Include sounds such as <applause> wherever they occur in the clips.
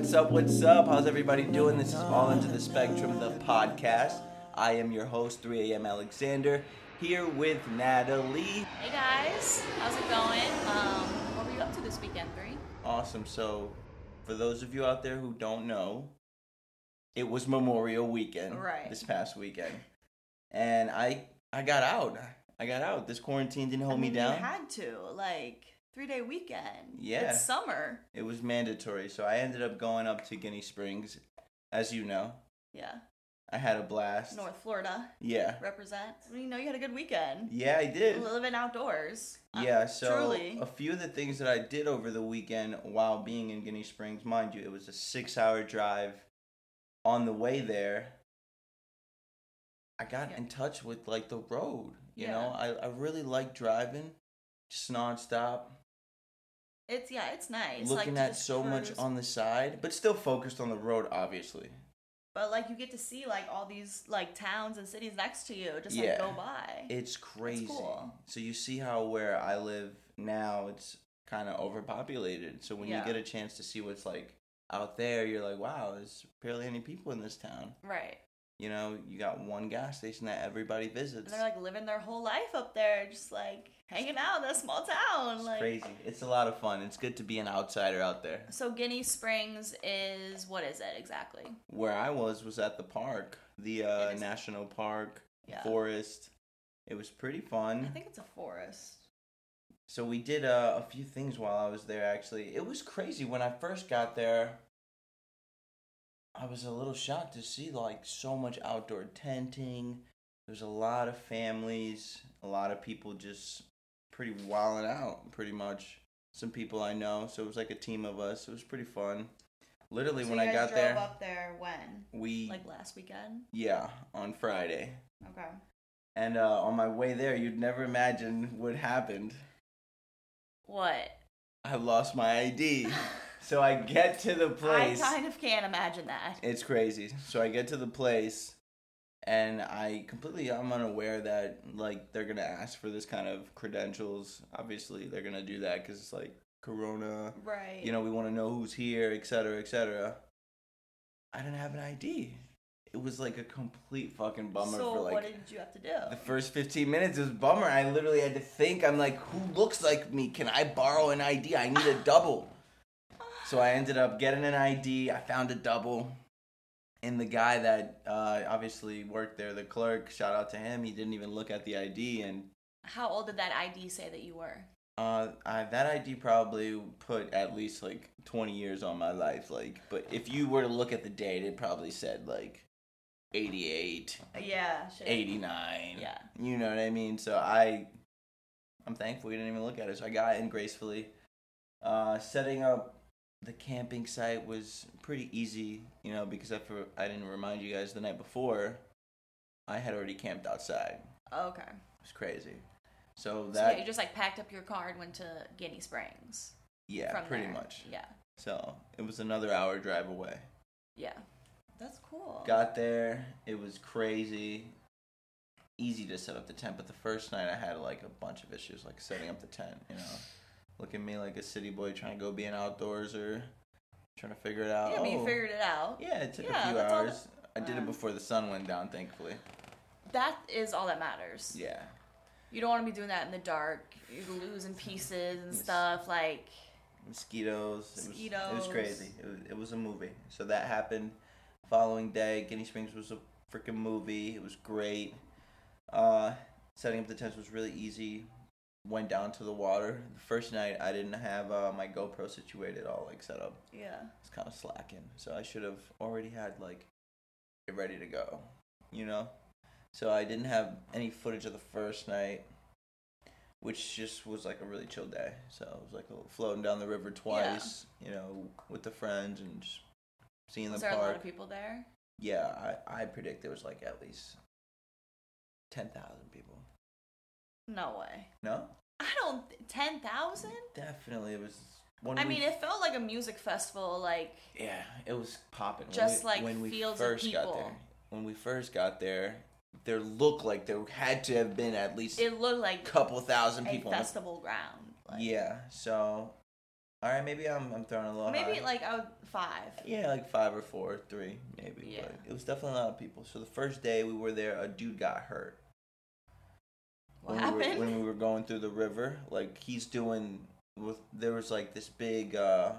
What's up? What's up? How's everybody doing? This is All Into the Spectrum, the podcast. I am your host, 3 a.m. Alexander, here with Natalie. Hey guys, how's it going? Um, what were you up to this weekend, Three? Awesome. So, for those of you out there who don't know, it was Memorial Weekend Right. this past weekend, and I I got out. I got out. This quarantine didn't hold I mean, me down. You had to like three day weekend. Yeah. it's summer. It was mandatory, so I ended up going up to Ginnie Springs, as you know. Yeah, I had a blast. North Florida Yeah. represent. You know, you had a good weekend. Yeah, I did. Living outdoors. Yeah, so truly. a few of the things that I did over the weekend while being in Ginnie Springs, mind you, it was a six hour drive. On the way there, I got Yeah. in touch with like the road. You Yeah. know, I, I really like driving, just nonstop, It's yeah, it's nice. looking like, at so much on the side, but still focused on the road, obviously. But like you get to see like all these like towns and cities next to you just Yeah. like go by. It's crazy. cool. So you see how where I live now, it's kind of overpopulated. So when Yeah. you get a chance to see what's like out there, you're like, wow, there's barely any people in this town. right. You know, you got one gas station that everybody And visits. they're like living their whole life up there, just like hanging out in that small town. it's like crazy. It's a lot of fun. It's good to be an outsider out there. So Ginnie Springs is what is it exactly? Where I was was at the park, the uh, national park, Yeah. forest. It was pretty fun. I think it's a forest. So we did uh, a few things while I was there. Actually, it was crazy when I first got there. I was a little shocked to see like so much outdoor tenting. There's a lot of families, a lot of people just pretty wilding out, pretty much. Some people I know, so it was like a team of us. It was pretty fun. Literally, So when I got there, up there when? we Like last weekend? yeah on Friday, Okay. and uh, on my way there, you'd never imagine what happened. What? I lost my ID. <laughs> So I get to the place. I kind of can't imagine that. It's crazy. So I get to the place and I completely I'm unaware that like they're to ask for this kind of credentials. Obviously, they're to do that cuz it's like corona. Right. You know, we want to know who's here, etc., etc. I didn't have an ID. It was like a complete fucking bummer so for like what did you have to do? the first 15 minutes it was bummer. I literally had to think. I'm like, who looks like me? Can I borrow an ID? I need a double. So I ended up getting an ID. I found a double. And the guy that uh, obviously worked there, the clerk, shout out to him. He didn't even look at the ID. And How old did that ID say that you were? uh, I, that ID probably put at least like 20 years on my life. Like, But if you were to look at the date, it probably said like 88. Yeah. Shit. 89. Yeah. You know what I mean? So I I'm thankful we didn't even look at it. So I got in gracefully. Uh setting up the camping site was pretty easy, you know, because I for, I didn't remind you guys the night before I had already camped outside. Oh, okay. It was crazy. So So that yeah, you just like packed up your car and went to Ginnie Springs. yeah, pretty there. much. Yeah. So it was another hour drive away. Yeah. That's cool. Got there, it was crazy. Easy to set up the tent, but the first night I had like a bunch of issues, like setting up the tent. You know, look at me like a city boy trying to go be an outdoorser, trying to figure it out. yeah, but you Oh, figured it out. Yeah, it took Yeah, a few hours. I did it before the sun went down, thankfully. That is all that matters. Yeah, You don't want to be doing that in the dark. You're losing pieces and stuff. Like, mosquitoes. It was, it was crazy. It was, it was a movie. So that happened. Following day, Ginnie Springs was a freaking movie. It was great. Uh, setting up the tents was really easy. Went down to the water. The first night, I didn't have uh, my GoPro situated all like set up. yeah. It's kind of slacking. So I should have already had like it ready to go. You know. So I didn't have any footage of the first night, which just was like a really chill day. So it was like floating down the river twice, you know, with the friends and just seeing Was the there a lot of people there? Yeah, I, I predict there was like at least ten thousand people. No way. No, I don't. Ten thousand? definitely it was. When I we- mean, it felt like a music festival. Like, Yeah, it was popping. When Just we- like when we fields of first got there. When we first got there, there looked like there had to have been at least it looked like a couple thousand a people. in the- festival ground. Like, yeah, so All right, maybe I'm I'm throwing a little Maybe high. like would five. yeah, like five or four, or three, maybe. Yeah. But it was definitely a lot of people. So the first day we were there, a dude got hurt. What when happened? We were, when we were going through the river, like he's doing with there was like this big uh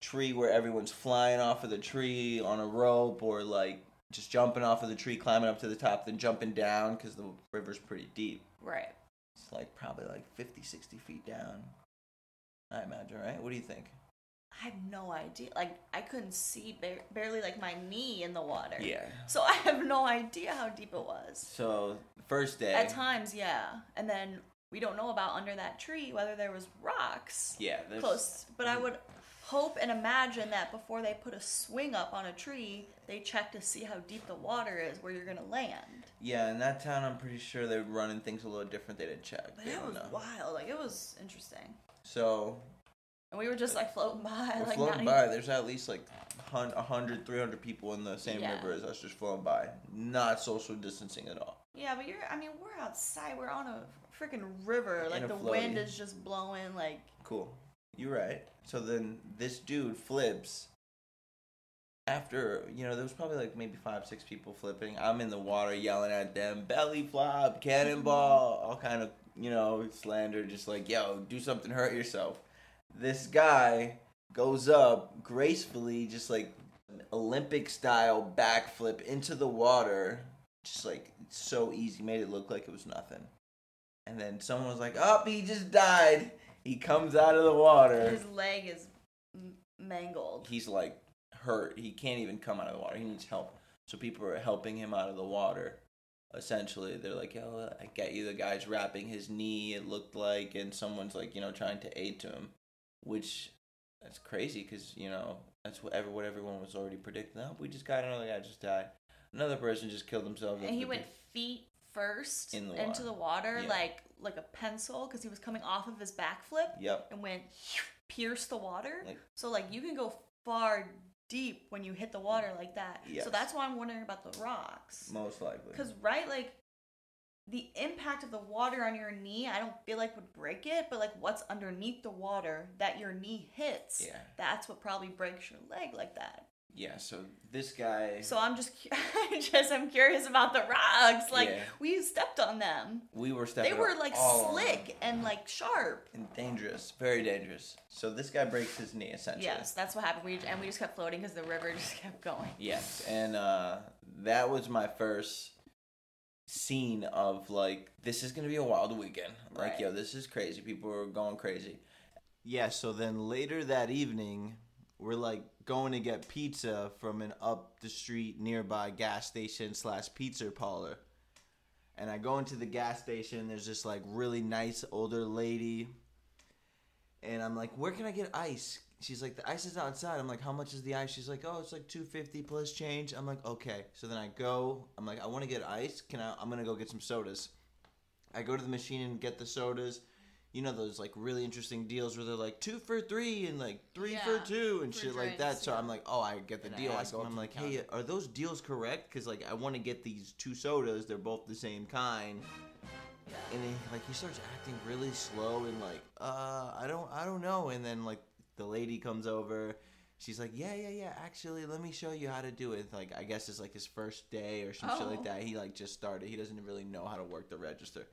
tree where everyone's flying off of the tree on a rope or like just jumping off of the tree, climbing up to the top, then jumping down because the river's pretty deep. right. It's like probably like 50, 60 feet down. I imagine, right? What do you think? I have no idea. Like I couldn't see ba- barely like my knee in the water. Yeah. So <laughs> I have no idea how deep it was. So first day. At times, yeah. And then we don't know about under that tree whether there was rocks Yeah. There's, close. But I mm. would hope and imagine that before they put a swing up on a tree, they check to see how deep the water is where you're gonna land. Yeah, in that town, I'm pretty sure they're running things a little different. They didn't check. But They it was know. wild. Like it was interesting. So And we were just like floating by, we're like floating by. There's at least like hun- 100, 300 people in the same Yeah. river as us just floating by. Not social distancing at all. Yeah, but you're. I mean, we're outside. We're on a freaking river. In Like the wind is just blowing. Like Cool. You're right. So then this dude flips. After, you know, there was probably like maybe five, six people flipping. I'm in the water yelling at them, belly flop, cannonball, mm-hmm. all kind of, you know, slander, just like, yo, do something, hurt yourself. This guy goes up gracefully, just like Olympic style backflip into the water. Just like so easy, made it look like it was nothing. And then someone was like, "Oh, he just died." He comes out of the water. his leg is m- mangled. He's like hurt. He can't even come out of the water. He needs help. So people are helping him out of the water. Essentially, they're like, "Yo, I get you." The guy's wrapping his knee. It looked like, and someone's like, you know, trying to aid to him, which that's crazy because you know that's what ever what everyone was already predicting. Oh, we just got another guy just died. Another person just killed himself. and he went feet first In the into the water, Yeah. like like a pencil, because he was coming off of his backflip Yep. and went <laughs> pierced the water. Like- so like you can go far deep when you hit the water like that. Yes. So that's why I'm wondering about the rocks. Most likely. Because right, like the impact of the water on your knee, I don't feel like would break it, but like what's underneath the water that your knee hits, Yeah. that's what probably breaks your leg like that. Yeah. So this guy. So I'm just, <laughs> just I'm curious about the rocks. Like Yeah. we stepped on them. we were stepping. They were like slick and like sharp. and dangerous, very dangerous. So this guy breaks his knee essentially. Yes, that's what happened. We and we just kept floating because the river just kept going. Yes, and uh, that was my first scene of like this is gonna be a wild weekend. Like Right. yo, this is crazy. People are going crazy. Yeah. So then later that evening, we're like going to get pizza from an up the street nearby gas station slash pizza parlor. And I go into the gas station. There's this like really nice older lady and I'm like, where can I get ice? She's like, the ice is outside. I'm like, how much is the ice? She's like, oh, it's like two fifty plus change. I'm like, okay. So then I go. I'm like, I want to get ice. Can I? I'm gonna go get some sodas. I go to the machine and get the sodas. You know those like really interesting deals where they're like two for three and like three for two and for shit like that. So yeah. I'm like, oh, I get the And deal. I ask go. up I'm like, hey, are those deals correct? Because like I want to get these two sodas. They're both the same kind and he like he starts acting really slow and like uh i don't i don't know and then like the lady comes over. She's like yeah yeah yeah actually let me show you how to do it. Like i guess it's like his first day or some shit like Oh. that. He like just started. He doesn't really know how to work the register.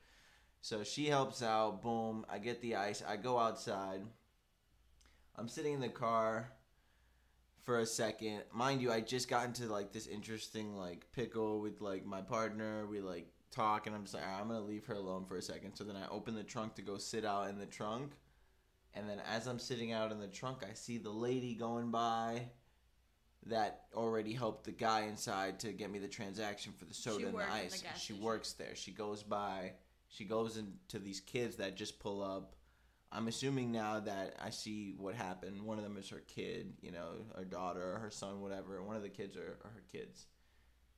So she helps out. Boom. I get the ice. I go outside. I'm sitting in the car for a second. Mind you i just got into like this interesting like pickle with like my partner. We like talk and i'm just like "Alright, i'm gonna leave her alone for a second. So then i open the trunk to go sit out in the trunk and then as i'm sitting out in the trunk i see the lady going by that already helped the guy inside to get me the transaction for the soda and the in the ice gas she station. works there she goes by she goes into these kids that just pull up I'm assuming now that I see what happened. One of them is her kid, you know, her daughter, or her son, whatever. One of the kids are, are her kids,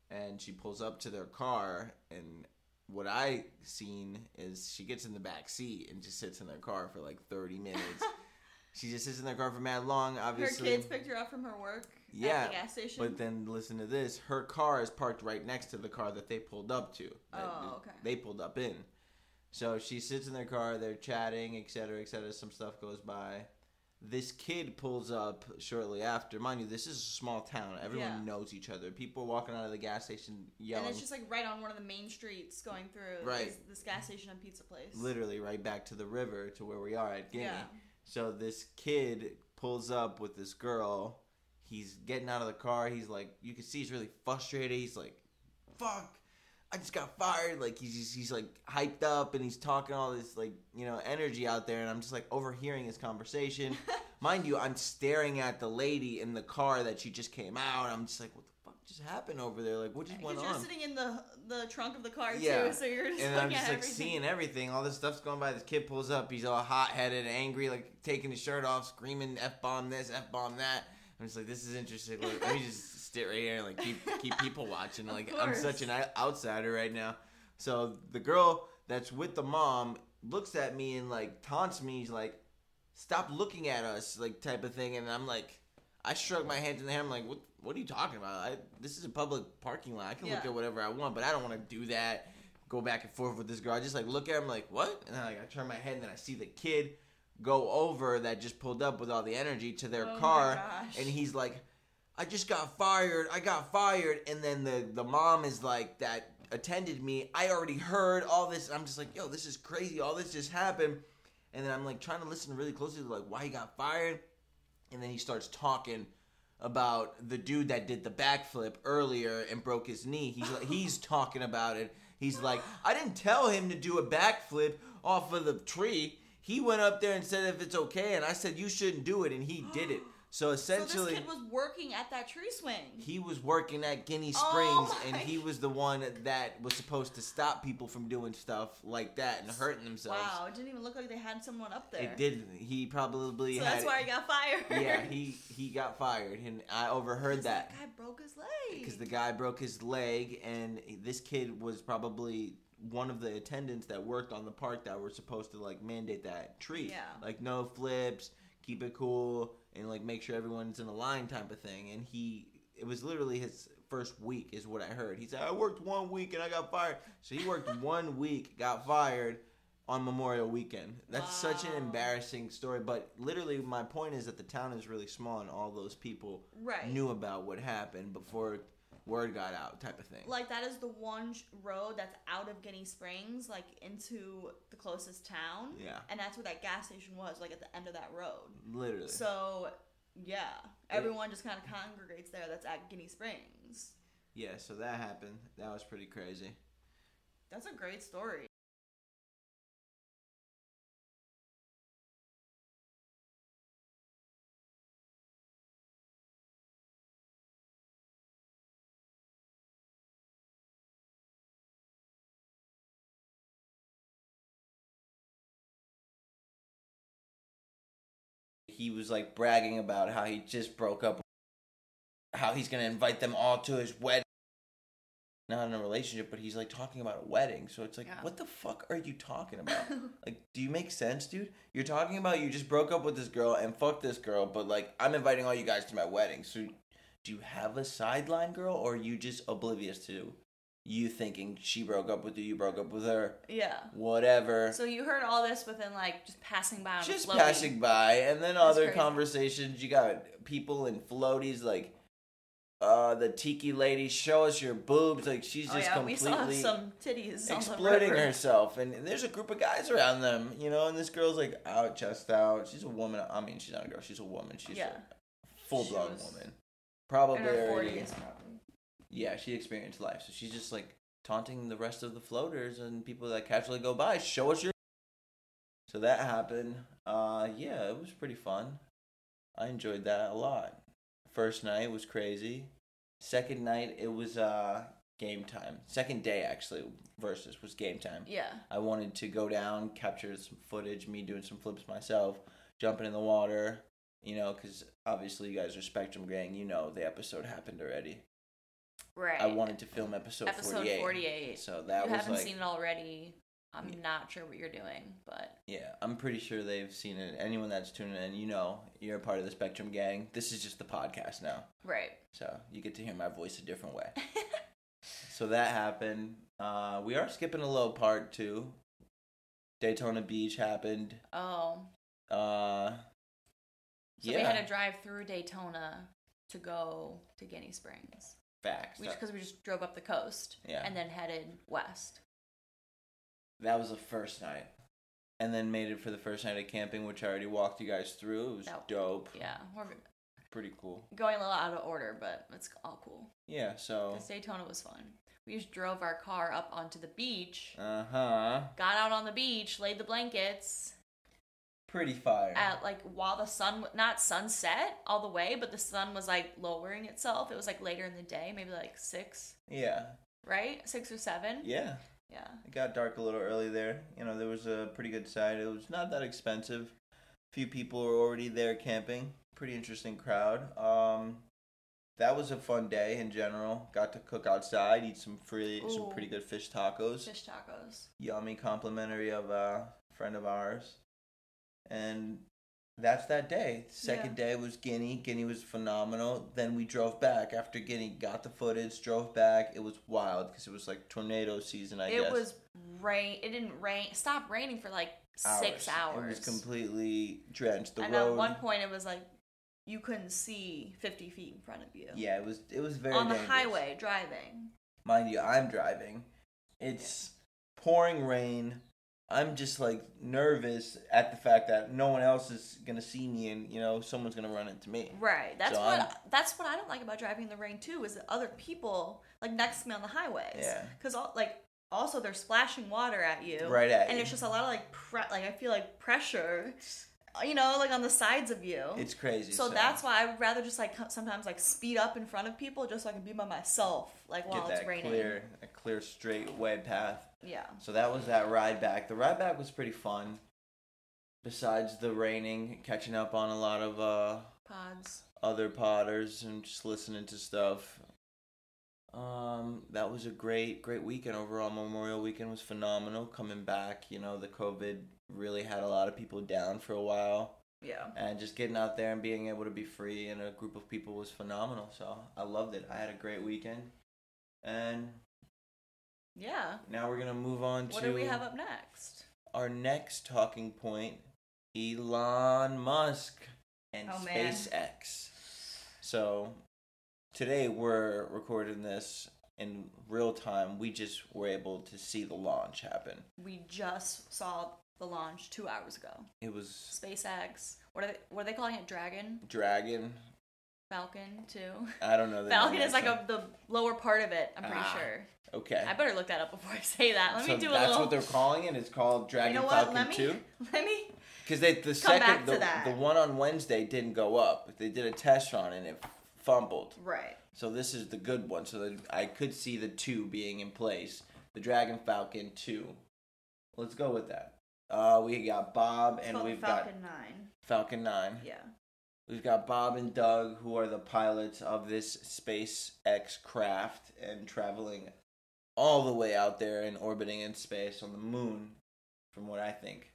and she pulls up to their car, and what I seen is she gets in the back seat and just sits in their car for like 30 minutes. <laughs> she just sits in their car for mad long. Her Obviously, kids picked her up from her work Yeah, at the gas station. but then listen to this. Her car is parked right next to the car that they pulled up to. Oh, okay. They pulled up in. So she sits in their car, they're chatting, etc., etc. Some stuff goes by. This kid pulls up shortly after. Mind you, this is a small town. Everyone Yeah. knows each other. People are walking out of the gas station yelling. And it's just like right on one of the main streets going through Right. is this gas station and pizza place. literally right back to the river to where we are at Ginnie. Yeah. So this kid pulls up with this girl. He's getting out of the car. He's like, you can see he's really frustrated. He's like, fuck. I just got fired. Like he's just, he's like hyped up and he's talking all this like you know energy out there, and I'm just like overhearing his conversation. <laughs> Mind you, I'm staring at the lady in the car that she just came out. I'm just like, what the fuck just happened over there? Like what just went you're on? sitting in the the trunk of the car Yeah. too, so you're just and looking I'm just at like everything. seeing everything. All this stuff's going by. This kid pulls up. He's all hot headed, angry, like taking his shirt off, screaming "f bomb this, f bomb that." I'm just like, this is interesting. Like, let me just sit right here and like keep <laughs> keep people watching. Like I'm such an outsider right now. So the girl that's with the mom looks at me and like taunts me. He's like, "Stop looking at us," like type of thing. And I'm like, I shrug my hands in the air. I'm like, "What? What are you talking about? I, this is a public parking lot. I can look at whatever I want, but I don't want to do that." Go back and forth with this girl. I just like look at him like what, and then like I turn my head and then I see the kid go over that just pulled up with all the energy to their Oh car, and he's like, I just got fired. I got fired. And then the the mom is like that attended me. I already heard all this. I'm just like, yo, this is crazy. All this just happened. And then I'm like trying to listen really closely to like why he got fired. And then he starts talking about the dude that did the backflip earlier and broke his knee. He's like, he's <laughs> talking about it. He's like, I didn't tell him to do a backflip off of the tree. He went up there and said if it's okay, and I said you shouldn't do it, and he did it. So so essentially, this kid was working at that tree swing. he was working at Ginnie Oh Springs, and he <laughs> was the one that was supposed to stop people from doing stuff like that and hurting themselves. Wow, it didn't even look like they had someone up there. It didn't. He probably So that's why he got fired. yeah, <laughs> he he got fired, and I overheard 'Cause that guy broke his leg. because the guy broke his leg, and this kid was probably one of the attendants that worked on the park that were supposed to like mandate that tree, Yeah. like no flips, keep it cool, and like make sure everyone's in a line type of thing. And he, it was literally his first week, is what I heard. He said, "I worked one week and I got fired." So he worked <laughs> one week, got fired. On Memorial Weekend. That's such an embarrassing story. But literally, my point is that the town is really small, and all those people right. knew about what happened before word got out, type of thing. like that is the one sh- road that's out of Ginnie Springs, like into the closest town, yeah, and that's where that gas station was, like at the end of that road. literally. So, yeah, everyone just kind of congregates there. That's at Ginnie Springs. yeah, so that happened. That was pretty crazy. That's a great story. He was like bragging about how he just broke up, how he's gonna invite them all to his wedding. Not in a relationship, but he's like talking about a wedding. So it's like, Yeah. what the fuck are you talking about? <laughs> Like, do you make sense, dude? You're talking about you just broke up with this girl and fucked this girl, but like, I'm inviting all you guys to my wedding. So, do you have a sideline girl, or are you just oblivious to you thinking she broke up with you, you broke up with her, yeah. whatever? So you heard all this within like just passing by just passing by, and then That's other crazy. conversations. You got people in floaties like. Uh, the tiki lady, show us your boobs. Like she's Oh just yeah, we completely saw some titties exploiting herself and, and there's a group of guys around them you know and this girl's like out chest out she's a woman i mean she's not a girl she's a woman she's Yeah. a full-blown She was woman in probably her already forties, probably. Yeah she experienced life. So she's just like taunting the rest of the floaters and people that casually go by show us your <laughs> so that happened. Uh yeah it was pretty fun. I enjoyed that a lot. First night was crazy. Second night it was uh game time. Second day actually versus was game time. Yeah. I wanted to go down, capture some footage, me doing some flips myself, jumping in the water, you know, because obviously you guys are Spectrum Gang, you know the episode happened already. Right. I wanted to film episode, episode 48. 48. So that you was haven't like, seen it already. I'm Yeah. not sure what you're doing, but yeah, I'm pretty sure they've seen it. Anyone that's tuning in, you know, you're a part of the Spectrum Gang. This is just the podcast now. right. So you get to hear my voice a different way. <laughs> so that happened. Uh, we are skipping a little part too. Daytona Beach happened. oh, Uh, So we had to drive through Daytona to go to Ginnie Springs. Facts. We because we just drove up the coast Yeah. and then headed west. that was the first night. And then made it for the first night of camping, which I already walked you guys through. It was That- dope. Yeah, we're Pretty cool. going a little out of order, but it's all cool. Yeah, so. Daytona was fun. We just drove our car up onto the beach, Uh huh. got out on the beach, laid the blankets Pretty fire. at like while the sun not sunset all the way, but the sun was like lowering itself. It was like later in the day, maybe like six, yeah. right? Six or seven. Yeah. Yeah. It got dark a little early there. You know, there was a pretty good side. It was not that expensive. few people were already there camping. Pretty interesting crowd. Um, that was a fun day in general. Got to cook outside, eat some free, some pretty good fish tacos. Fish tacos. Yummy, complimentary of a friend of ours. And that's that day. Second day was Ginnie. Ginnie was phenomenal. Then we drove back after Ginnie. Got the footage, drove back. It was wild because it was like tornado season. I it guess it was rain. It didn't rain. Stop raining for like six hours. It was completely drenched. The and road. at one point, it was like you couldn't see fifty feet in front of you. yeah, it was. It was very on the dangerous. highway driving. Mind you, I'm driving. It's pouring rain. I'm just like nervous at the fact that no one else is gonna see me, and you know someone's gonna run into me. Right. That's So what I'm- that's what I don't like about driving in the rain too. Is that other people like next to me on the highways. Yeah. Because like also they're splashing water at you. Right at And you. it's just a lot of like pre- like I feel like pressure. You know, like on the sides of you. It's crazy. so that's why I would rather just like sometimes like speed up in front of people just so I can be by myself like while it's raining. clear, a clear straight way path. Yeah. So that was that ride back. The ride back was pretty fun. Besides the raining, catching up on a lot of uh, Pods. other potters and just listening to stuff. Um, that was a great, great weekend overall. Memorial weekend was phenomenal. Coming back, you know, the COVID really had a lot of people down for a while, Yeah. and just getting out there and being able to be free in a group of people was phenomenal. So I loved it. I had a great weekend, and Yeah. now we're gonna move on What to What do we have up next? our next talking point Elon Musk and Oh. SpaceX. So today we're recording this in real time. We just were able to see the launch happen. We just saw the launch two hours ago. It was SpaceX. What are they? What are they calling it? Dragon, Dragon. Falcon, too. I don't know. the Falcon is like a the lower part of it. I'm pretty Ah, sure. Okay. I better look that up before I say that. Let so me do a that's little. what they're calling it. It's called Dragon you know? Falcon Let me. 2. <laughs> Let me. Because they the second the, the one on Wednesday didn't go up. They did a test run and it fumbled. Right. So this is the good one. So that I could see the two being in place. The Dragon Falcon two. Let's go with that. Uh, we got Bob It's and we've got Falcon Nine. Falcon Nine. Yeah. We've got Bob and Doug who are the pilots of this SpaceX craft and traveling all the way out there and orbiting in space on the moon. From what I think.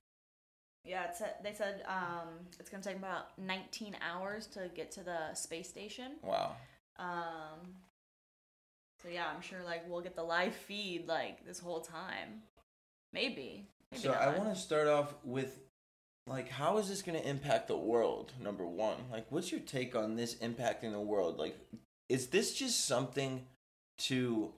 Yeah. It said they said um it's gonna take about 19 hours to get to the space station. Wow. Um. So yeah, I'm sure like we'll get the live feed like this whole time. Maybe. Maybe So I want to start off with like how is this going to impact the world? Number 1. Like what's your take on this impacting the world? Like is this just something to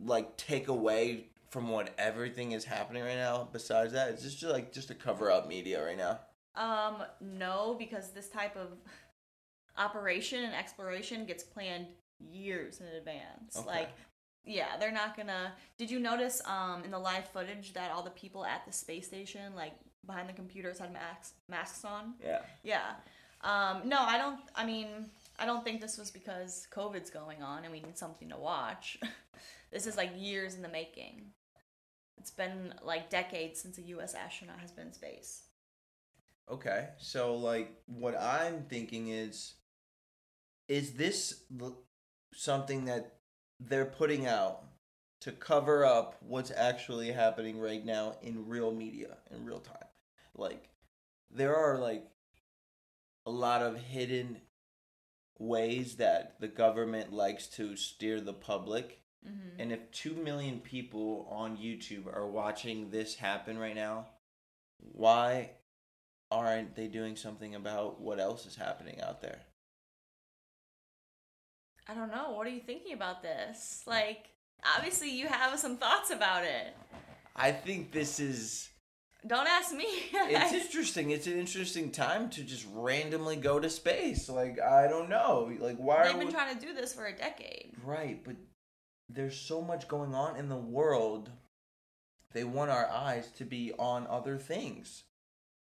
like take away from what everything is happening right now besides that? Is this just like just a cover up media right now? Um, no, because this type of operation and exploration gets planned years in advance. Okay. Like, yeah, they're not gonna. Did you notice um in the live footage that all the people at the space station, like behind the computers, had masks masks on? Yeah. Yeah. Um, no, I don't. I mean, I don't think this was because COVID's going on and we need something to watch. <laughs> this is like years in the making. It's been like decades since a U.S. astronaut has been in space. Okay. So like what I'm thinking is is this something that they're putting out to cover up what's actually happening right now in real media in real time? Like there are like a lot of hidden ways that the government likes to steer the public Mm-hmm. and if 2 million people on YouTube are watching this happen right now, why aren't they doing something about what else is happening out there? I don't know. What are you thinking about this? Like, obviously, you have some thoughts about it. I think this is Don't ask me. <laughs> it's interesting. It's an interesting time to just randomly go to space. Like I don't know. Like why They've are been we... trying to do this for a decade. Right, but there's so much going on in the world. They want our eyes to be on other things.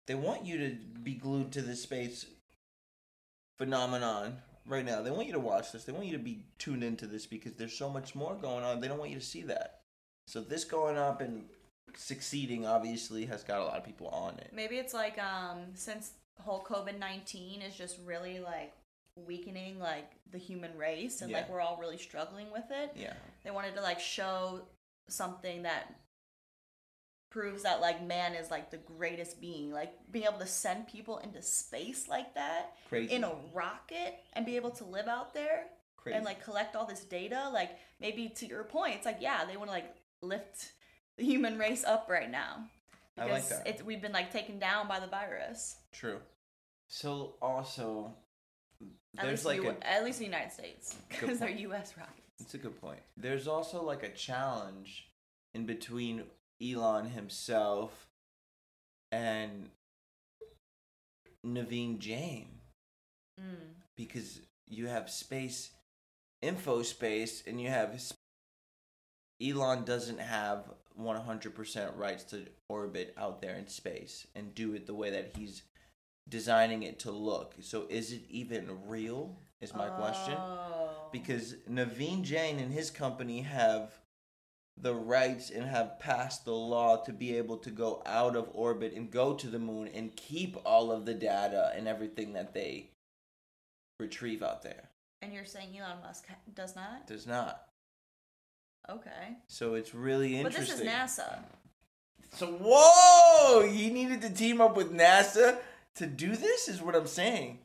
They want you to be glued to the space phenomenon right now. They want you to watch this. They want you to be tuned into this because there's so much more going on. They don't want you to see that. So this going up and succeeding obviously has got a lot of people on it. Maybe it's like um since whole COVID nineteen is just really like weakening like the human race and like we're all really struggling with it. Yeah. They wanted to like show something that proves that like man is like the greatest being. Like being able to send people into space like that Crazy. in a rocket and be able to live out there Crazy. and like collect all this data like maybe to your point it's like yeah they want to like lift the human race up right now I like because that. it's we've been like taken down by the virus True. So also at there's like U- a at least the united states because <laughs> they're us rockets It's a good point. There's also like a challenge in between Elon himself and Naveen Jain mm. because you have space, info space, and you have s- Elon doesn't have 100% rights to orbit out there in space and do it the way that he's designing it to look. So is it even real? Is my question Oh. because Naveen Jain and his company have the rights and have passed the law to be able to go out of orbit and go to the moon and keep all of the data and everything that they retrieve out there. and you're saying elon musk does not Does not. okay So it's really interesting. but this is nasa So whoa, he needed to team up with NASA to do this is what I'm saying.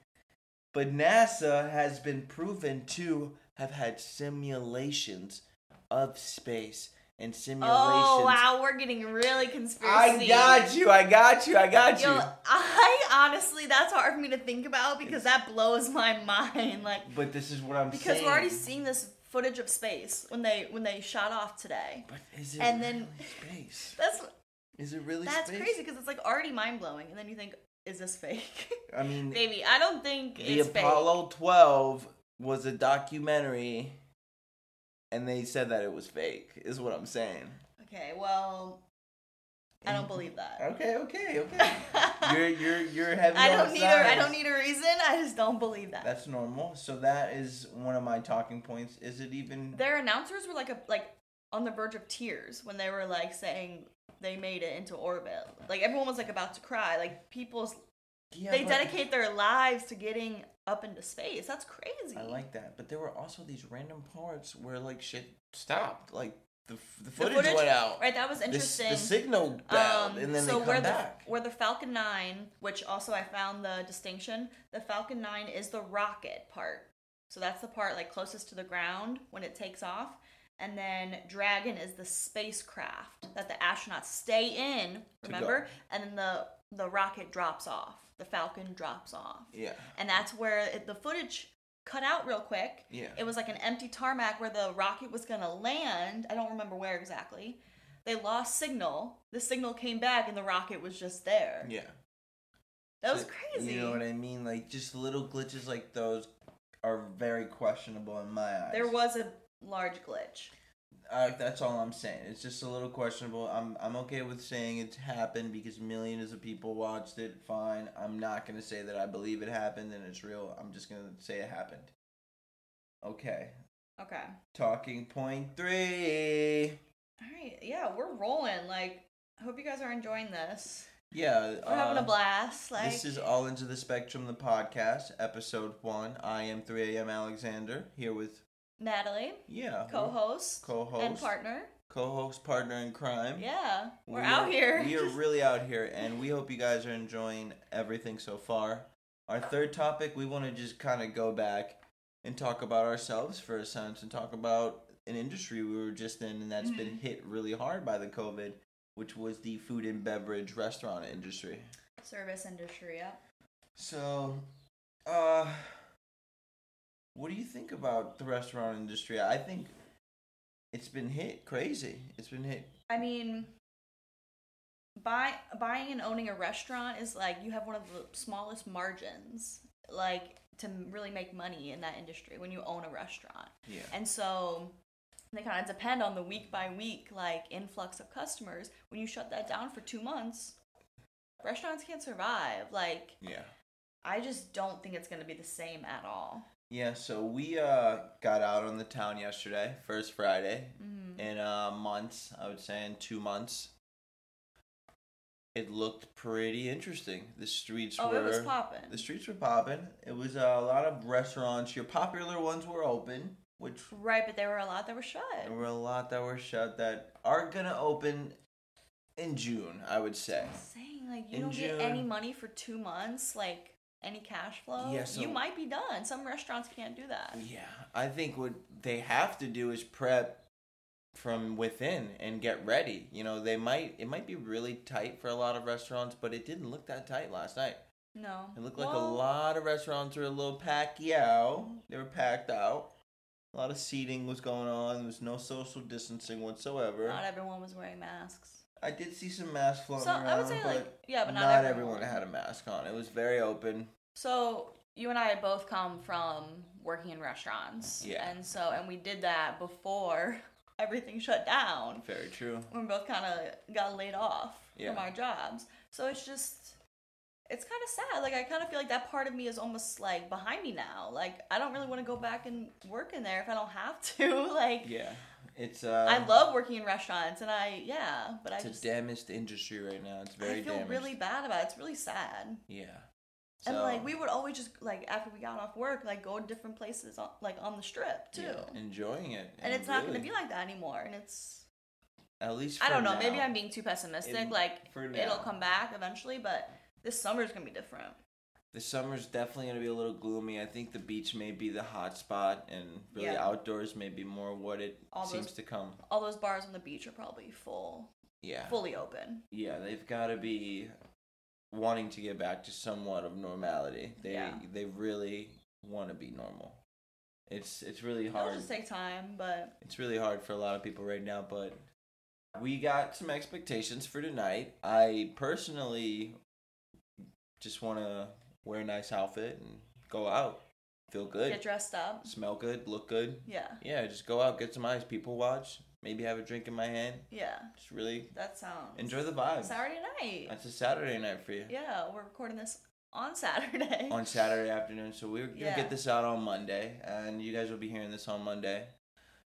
But NASA has been proven to have had simulations of space and oh, simulations. oh wow we're getting really conspiracy I got you. I got you. I got you. Yo, I honestly, that's hard for me to think about because that blows my <laughs> mind. Like, But this is what I'm because saying. we're already seeing this footage of space when they when they shot off today. But is it and then- space? <laughs> That's Is it really that's space? crazy because it's like already mind blowing, and then you think, is this fake? I mean, <laughs> maybe I don't think the Apollo 12 was a documentary, and they said that it was fake. Is what I'm saying. Okay, well, I don't mm. believe that. Okay, okay, <laughs> okay. you're you're you're heavy. I don't need a, I don't need a reason. I just don't believe that. That's normal. So that is one of my talking points. Is it even? Their announcers were like a like on the verge of tears when they were like saying they made it into orbit. Like everyone was like about to cry. Like people's Yeah, they but- dedicate their lives to getting up into space. That's crazy. I like that, but there were also these random parts where like shit stopped. Like the the The footage, went out. Right, that was The, interesting. the signal bowed, Um, and then so they come where back. the where the Falcon Nine, which also I found the distinction, the Falcon Nine is the rocket part. So that's the part like closest to the ground when it takes off, and then Dragon is the spacecraft that the astronauts stay in. Remember, and then the the rocket drops off. The Falcon drops off, yeah, and that's where it, the footage cut out real quick. yeah. It was like an empty tarmac where the rocket was gonna land. I don't remember where exactly. They lost signal. The signal came back and the rocket was just there. yeah. That was So, crazy. You know what I mean? Like just little glitches like those are very questionable in my eyes. There was a large glitch. Uh, that's all I'm saying. It's just a little questionable. I'm I'm okay with saying it's happened because millions of people watched it. Fine. I'm not gonna say that I believe it happened and it's real. I'm just gonna say it happened. Okay. Okay. Talking point three. All right. Yeah, we're rolling. Like, I hope you guys are enjoying this. Yeah. We're having a uh, blast. Like, This is All Into the Spectrum, the podcast, episode one. I am 3 a.m. Alexander here with, Natalie, yeah, co-host, co-host, and partner. co-host, partner in crime. Yeah, we're We out are- here. We are <laughs> really out here, and we hope you guys are enjoying everything so far. Our third topic, we want to just kind of go back and talk about ourselves for a sense and talk about an industry we were just in and that's been Mhm. hit really hard by the COVID, which was the food and beverage restaurant industry. Service industry, yeah. So, uh, what do you think about the restaurant industry? I think it's been hit crazy. It's been hit. I mean, buy, buying and owning a restaurant is like you have one of the smallest margins, like to really make money in that industry when you own a restaurant. Yeah. And so they kind of depend on the week by week like influx of customers. When you shut that down for two months, restaurants can't survive. Like Yeah. I just don't think it's gonna be the same at all. Yeah, so we uh got out on the town yesterday, first Friday Mm-hmm. in uh months, I would say in 2 months. It looked pretty interesting. The streets Oh, were it was popping. The streets were popping. It was uh, a lot of restaurants. Your popular ones were open, which Right, but there were a lot that were shut. there were a lot that were shut that are going to open in June, I would say. Saying like you In don't June- get any money for two months, like any cash flow. Yeah, so- you might be done. Some restaurants can't do that. Yeah, I think what they have to do is prep from within and get ready. You know, they might it might be really tight for a lot of restaurants, but it didn't look that tight last night. No. It looked like a lot of restaurants were a little packed out. They were packed out. A lot of seating was going on. There was no social distancing whatsoever. Not everyone was wearing masks. I did see some masks floating So around, I would say but like yeah, but not, not, everyone. everyone had a mask on. It was very open. So you and I both come from working in restaurants. Yeah. And so and we did that before <laughs> everything shut down. Very true. We both kind of got laid off Yeah. from our jobs. So it's just it's kind of sad. Like I kind of feel like that part of me is almost like behind me now. Like I don't really want to go back and work in there if I don't have to. <laughs> like Yeah, it's uh. I love working in restaurants and I yeah, but I It's a damaged industry right now. It's very I feel damaged. really bad about it. It's really sad. Yeah. And like we would always just like after we got off work, like go to different places on, like on the strip too. yeah, enjoying it. And it's not going to be like that anymore. And it's At least I don't know. Maybe. I'm being too pessimistic. In- like it'll come back eventually, but this summer is gonna be different. The summer's definitely gonna be a little gloomy. I think the beach may be the hot spot, and really Yeah. outdoors may be more what it All seems those- to come. All those bars on the beach are probably full, Yeah. fully open. Yeah, they've got to be wanting to get back to somewhat of normality. They Yeah. they really want to be normal. It's it's really hard. It'll just take time, but It's really hard for a lot of people right now, but we got some expectations for tonight. I personally just want to wear a nice outfit and go out, feel good, get dressed up. smell good, look good. Yeah, Yeah, just go out, get some eyes, people watch, maybe have a drink in my hand. yeah. Just really That sounds enjoy the vibe. Saturday night. That's a Saturday night for you. Yeah, we're recording this on Saturday. On Saturday afternoon, so we're gonna Yeah. get this out on Monday, and you guys will be hearing this on Monday.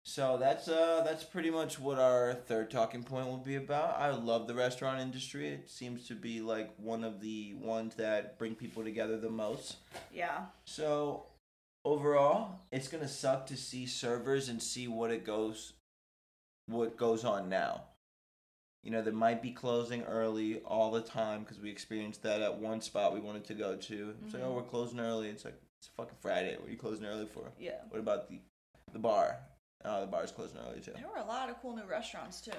So that's uh that's pretty much what our third talking point will be about. I love the restaurant industry. It seems to be like one of the ones that bring people together the most. yeah, So overall, it's gonna suck to see servers and see what it goes, what goes on now. You know, they might be closing early all the time because we experienced that at one spot we wanted to go to. It's like, oh, Mhm. we're closing early. It's like it's fucking Friday. What are you closing early for? yeah. What about the the bar? Oh, the bar's closing early too. There were a lot of cool new restaurants too.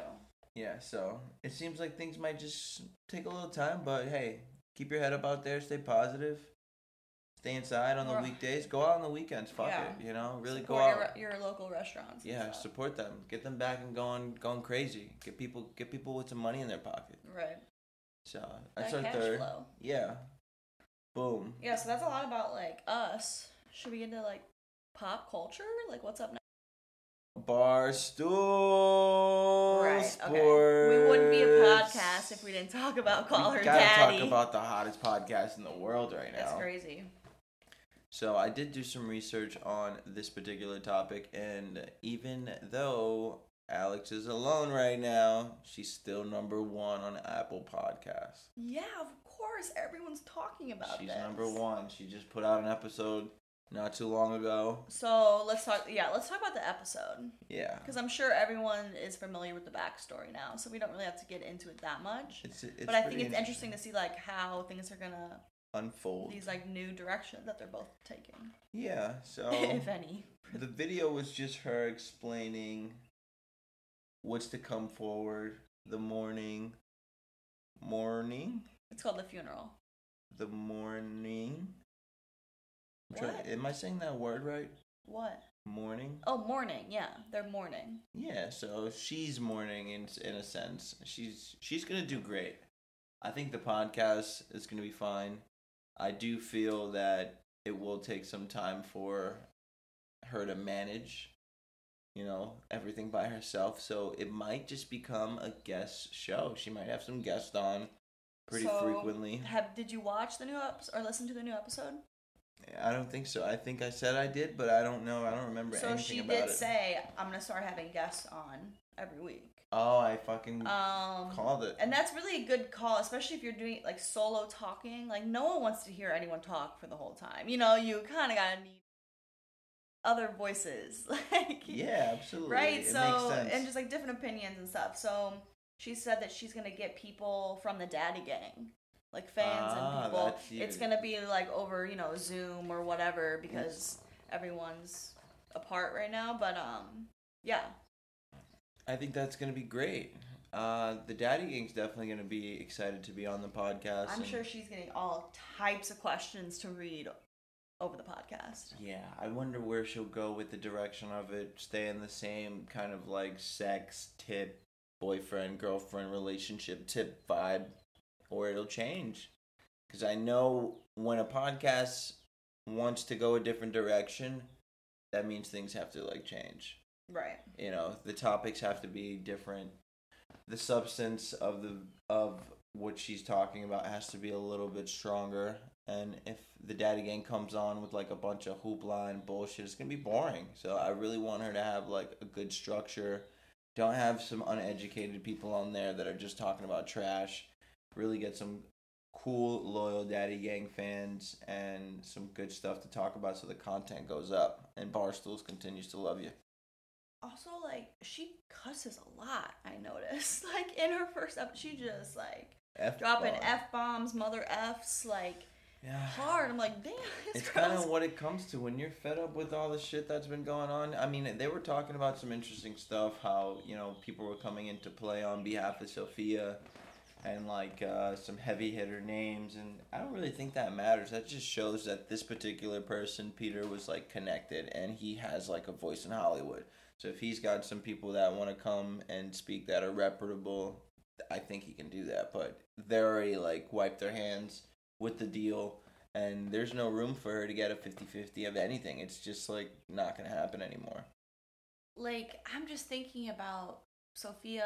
Yeah, so it seems like things might just take a little time, but hey, keep your head up out there, stay positive, stay inside on the Or- weekdays, go out on the weekends, fuck Yeah. it, you know, really Support go out. re- your local restaurants. Yeah, support them, get them back and going, going crazy. Get people, get people with some money in their pocket. right. So that's That our third. flow. Yeah, boom. Yeah, so that's a lot about like us. Should we get into like pop culture? Like what's up next? Barstool Right. Sports. Okay. We wouldn't be a podcast if we didn't talk about Call we Her gotta Daddy. talk about the hottest podcast in the world right now. That's crazy. So I did do some research on this particular topic, and even though Alex is alone right now, she's still number one on Apple Podcasts. Yeah, of course. Everyone's talking about She's this. number one. She just put out an episode not too long ago. So let's talk. Yeah, let's talk about the episode Yeah, because I'm sure everyone is familiar with the backstory now, so we don't really have to get into it that much. it's, it's but I think it's interesting to see like how things are gonna unfold. these like new directions that they're both taking, Yeah, so <laughs> if any. the video was just her explaining what's to come forward the morning morning It's called the funeral. The morning. I'm trying- What? am I saying that word right? What? Morning. Oh, mourning. Yeah, they're mourning. Yeah, so she's mourning in in a sense. She's she's gonna do great. I think the podcast is gonna be fine. I do feel that it will take some time for her to manage, you know, everything by herself. So it might just become a guest show. She might have some guests on pretty So, frequently. Have did you watch the new episode or listen to the new episode? I don't think so. I think I said I did, but I don't know. I don't remember So anything she about did it. say I'm gonna start having guests on every week. oh, I fucking Um, called it. and that's really a good call, especially if you're doing like solo talking. Like no one wants to hear anyone talk for the whole time. You know, you kind of gotta need other voices, <laughs> like yeah, absolutely. right. It so and just like different opinions and stuff. So she said that she's gonna get people from the Daddy Gang, like fans Ah, and people. It's gonna be like over you know Zoom or whatever because everyone's apart right now. But um, yeah, I think that's gonna be great. Uh, the Daddy Gang's definitely gonna be excited to be on the podcast. I'm sure she's getting all types of questions to read over the podcast. Yeah, I wonder where she'll go with the direction of it. Stay in the same kind of like sex tip, boyfriend girlfriend relationship tip vibe, or it'll change. Because I know when a podcast wants to go a different direction, that means things have to like change. Right. you know the topics have to be different the substance of the of what she's talking about has to be a little bit stronger and if the daddy gang comes on with like a bunch of hoopla and bullshit it's gonna be boring so i really want her to have like a good structure don't have some uneducated people on there that are just talking about trash really get some cool loyal daddy gang fans and some good stuff to talk about so the content goes up and barstools continues to love you Also, like she cusses a lot. I noticed. <laughs> Like in her first up she just like F dropping f bombs, mother f's, like Yeah. hard. I'm like, damn, It's kind of what it comes to when you're fed up with all the shit that's been going on. I mean, they were talking about some interesting stuff. How you know people were coming into play on behalf of Sofia, and like uh, some heavy hitter names. And I don't really think that matters. That just shows that this particular person, Peter, was like connected, and he has like a voice in Hollywood. So if he's got some people that want to come and speak that are reputable, I think he can do that. But they're already like wiped their hands with the deal and there's no room for her to get a 50-50 of anything. It's just like not going to happen anymore. like I'm just thinking about Sofia